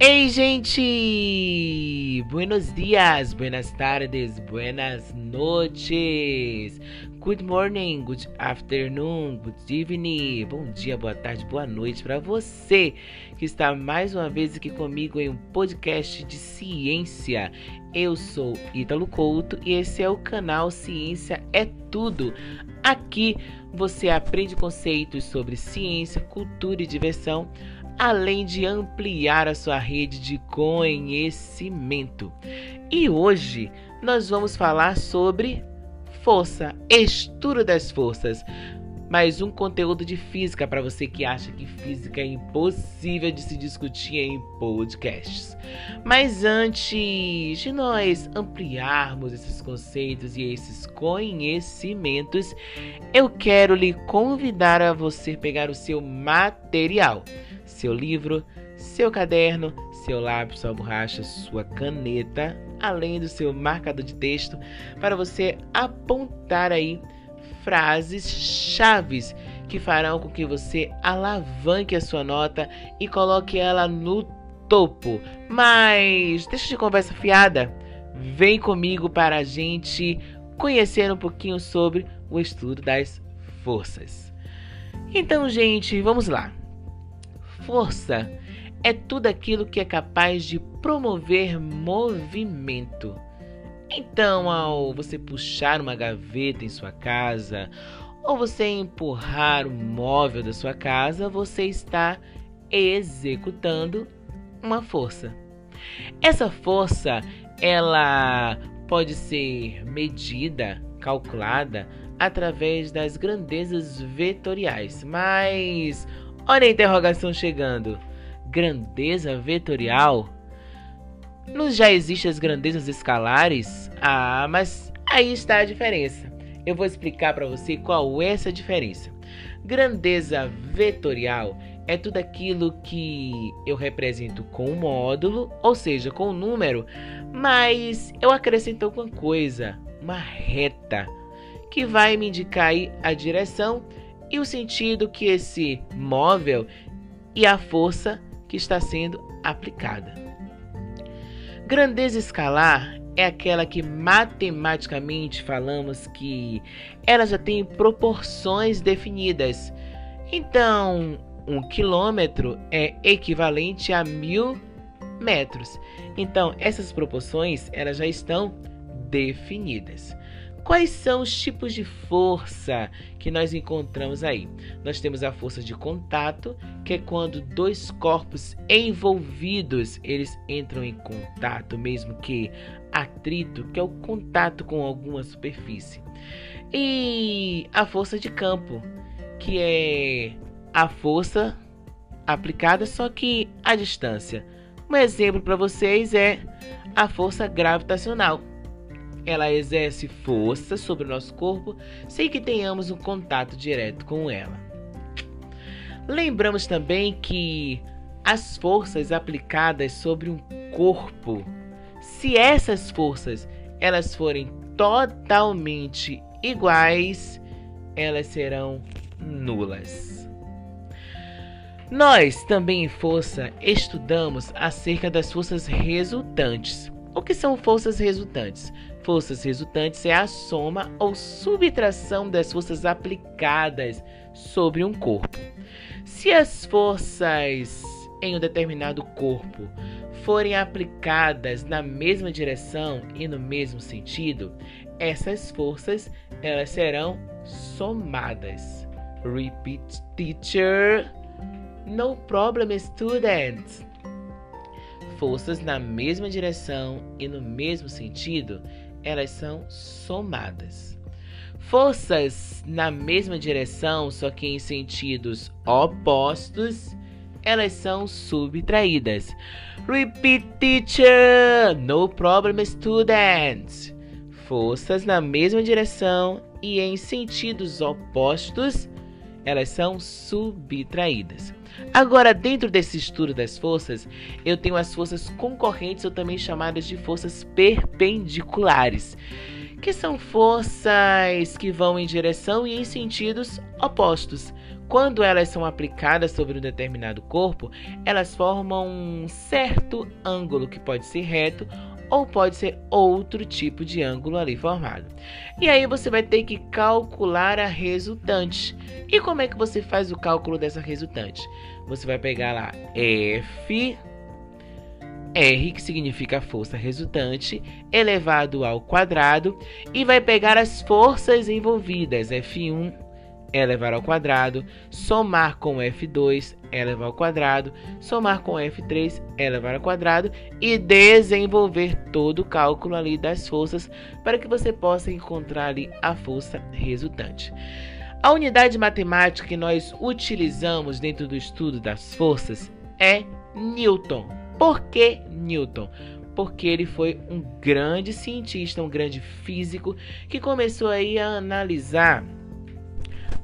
Ei, gente! Buenos dias, buenas tardes, buenas noches. Good morning, good afternoon, good evening. Bom dia, boa tarde, boa noite para você que está mais uma vez aqui comigo em um podcast de ciência. Eu sou Ítalo Couto e esse é o canal Ciência é Tudo. Aqui você aprende conceitos sobre ciência, cultura e diversão além de ampliar a sua rede de conhecimento. E hoje nós vamos falar sobre força, estudo das forças. Mais um conteúdo de física para você que acha que física é impossível de se discutir em podcasts. Mas antes de nós ampliarmos esses conceitos e esses conhecimentos, eu quero lhe convidar a você pegar o seu material seu livro, seu caderno, seu lápis, sua borracha, sua caneta, além do seu marcador de texto, para você apontar aí frases chaves que farão com que você alavanque a sua nota e coloque ela no topo. Mas deixa de conversa fiada. Vem comigo para a gente conhecer um pouquinho sobre o estudo das forças. Então, gente, vamos lá força é tudo aquilo que é capaz de promover movimento. Então, ao você puxar uma gaveta em sua casa ou você empurrar o móvel da sua casa, você está executando uma força. Essa força, ela pode ser medida, calculada através das grandezas vetoriais, mas Olha a interrogação chegando. Grandeza vetorial? Não já existem as grandezas escalares? Ah, mas aí está a diferença. Eu vou explicar para você qual é essa diferença. Grandeza vetorial é tudo aquilo que eu represento com um módulo, ou seja, com um número, mas eu acrescento alguma coisa, uma reta, que vai me indicar a direção e o sentido que esse móvel e a força que está sendo aplicada. Grandeza escalar é aquela que matematicamente falamos que ela já tem proporções definidas. Então, um quilômetro é equivalente a mil metros. Então, essas proporções elas já estão definidas. Quais são os tipos de força que nós encontramos aí? Nós temos a força de contato, que é quando dois corpos envolvidos, eles entram em contato, mesmo que atrito, que é o contato com alguma superfície. E a força de campo, que é a força aplicada só que à distância. Um exemplo para vocês é a força gravitacional ela exerce força sobre o nosso corpo sem que tenhamos um contato direto com ela. Lembramos também que as forças aplicadas sobre um corpo, se essas forças elas forem totalmente iguais, elas serão nulas. Nós também em força estudamos acerca das forças resultantes. O que são forças resultantes? Forças resultantes é a soma ou subtração das forças aplicadas sobre um corpo. Se as forças em um determinado corpo forem aplicadas na mesma direção e no mesmo sentido, essas forças elas serão somadas. Repeat teacher. No problem student. Forças na mesma direção e no mesmo sentido elas são somadas. Forças na mesma direção, só que em sentidos opostos, elas são subtraídas. Repeat teacher, no problem student. Forças na mesma direção e em sentidos opostos, elas são subtraídas. Agora, dentro desse estudo das forças, eu tenho as forças concorrentes, ou também chamadas de forças perpendiculares, que são forças que vão em direção e em sentidos opostos. quando elas são aplicadas sobre um determinado corpo, elas formam um certo ângulo que pode ser reto ou pode ser outro tipo de ângulo ali formado. E aí você vai ter que calcular a resultante. E como é que você faz o cálculo dessa resultante? Você vai pegar lá F R, que significa força resultante, elevado ao quadrado, e vai pegar as forças envolvidas, F1 elevado ao quadrado, somar com F2 elevado ao quadrado, somar com F3 elevado ao quadrado e desenvolver todo o cálculo ali das forças para que você possa encontrar ali a força resultante. A unidade matemática que nós utilizamos dentro do estudo das forças é Newton. Por que Newton? Porque ele foi um grande cientista, um grande físico que começou aí a analisar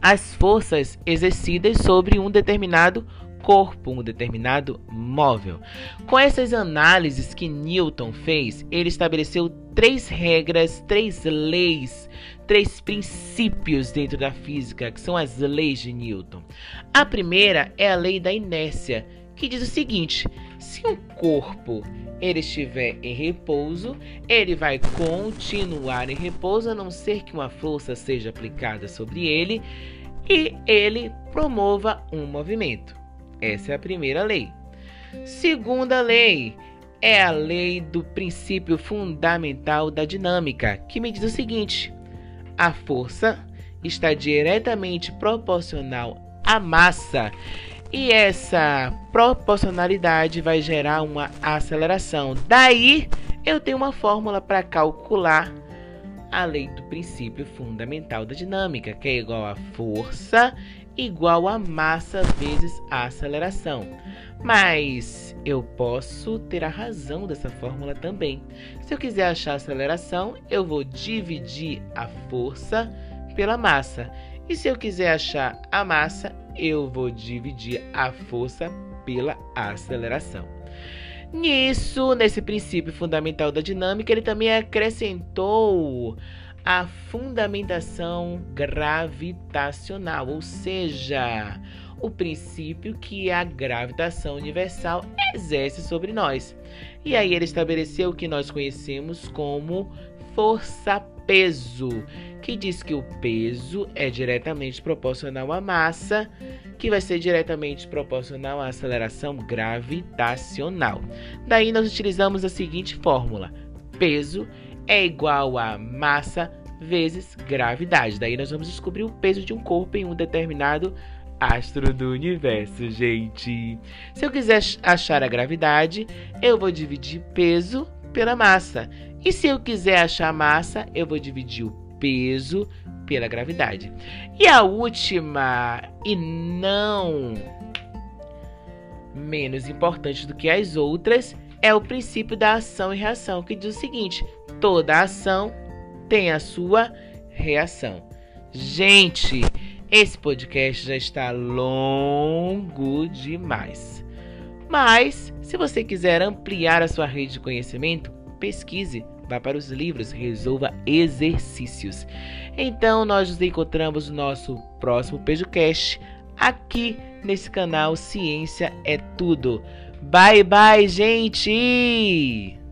as forças exercidas sobre um determinado corpo, um determinado móvel. Com essas análises que Newton fez, ele estabeleceu três regras, três leis, três princípios dentro da física, que são as leis de Newton. A primeira é a lei da inércia, que diz o seguinte: se um corpo ele estiver em repouso, ele vai continuar em repouso a não ser que uma força seja aplicada sobre ele e ele promova um movimento. Essa é a primeira lei. Segunda lei é a lei do princípio fundamental da dinâmica, que me diz o seguinte: a força está diretamente proporcional à massa e essa proporcionalidade vai gerar uma aceleração. Daí eu tenho uma fórmula para calcular a lei do princípio fundamental da dinâmica, que é igual a força igual a massa vezes a aceleração. Mas eu posso ter a razão dessa fórmula também. Se eu quiser achar a aceleração, eu vou dividir a força pela massa. E se eu quiser achar a massa, eu vou dividir a força pela aceleração. Nisso, nesse princípio fundamental da dinâmica, ele também acrescentou a fundamentação gravitacional, ou seja, o princípio que a gravitação universal exerce sobre nós. E aí ele estabeleceu o que nós conhecemos como força-peso, que diz que o peso é diretamente proporcional à massa, que vai ser diretamente proporcional à aceleração gravitacional. Daí nós utilizamos a seguinte fórmula: peso é igual a massa vezes gravidade. Daí nós vamos descobrir o peso de um corpo em um determinado astro do universo, gente. Se eu quiser achar a gravidade, eu vou dividir peso pela massa. E se eu quiser achar massa, eu vou dividir o peso pela gravidade. E a última, e não menos importante do que as outras, é o princípio da ação e reação, que diz o seguinte: toda ação tem a sua reação. Gente, esse podcast já está longo demais. Mas, se você quiser ampliar a sua rede de conhecimento, pesquise vá para os livros, resolva exercícios. Então nós nos encontramos no nosso próximo PejoCast aqui nesse canal Ciência é Tudo. Bye bye, gente!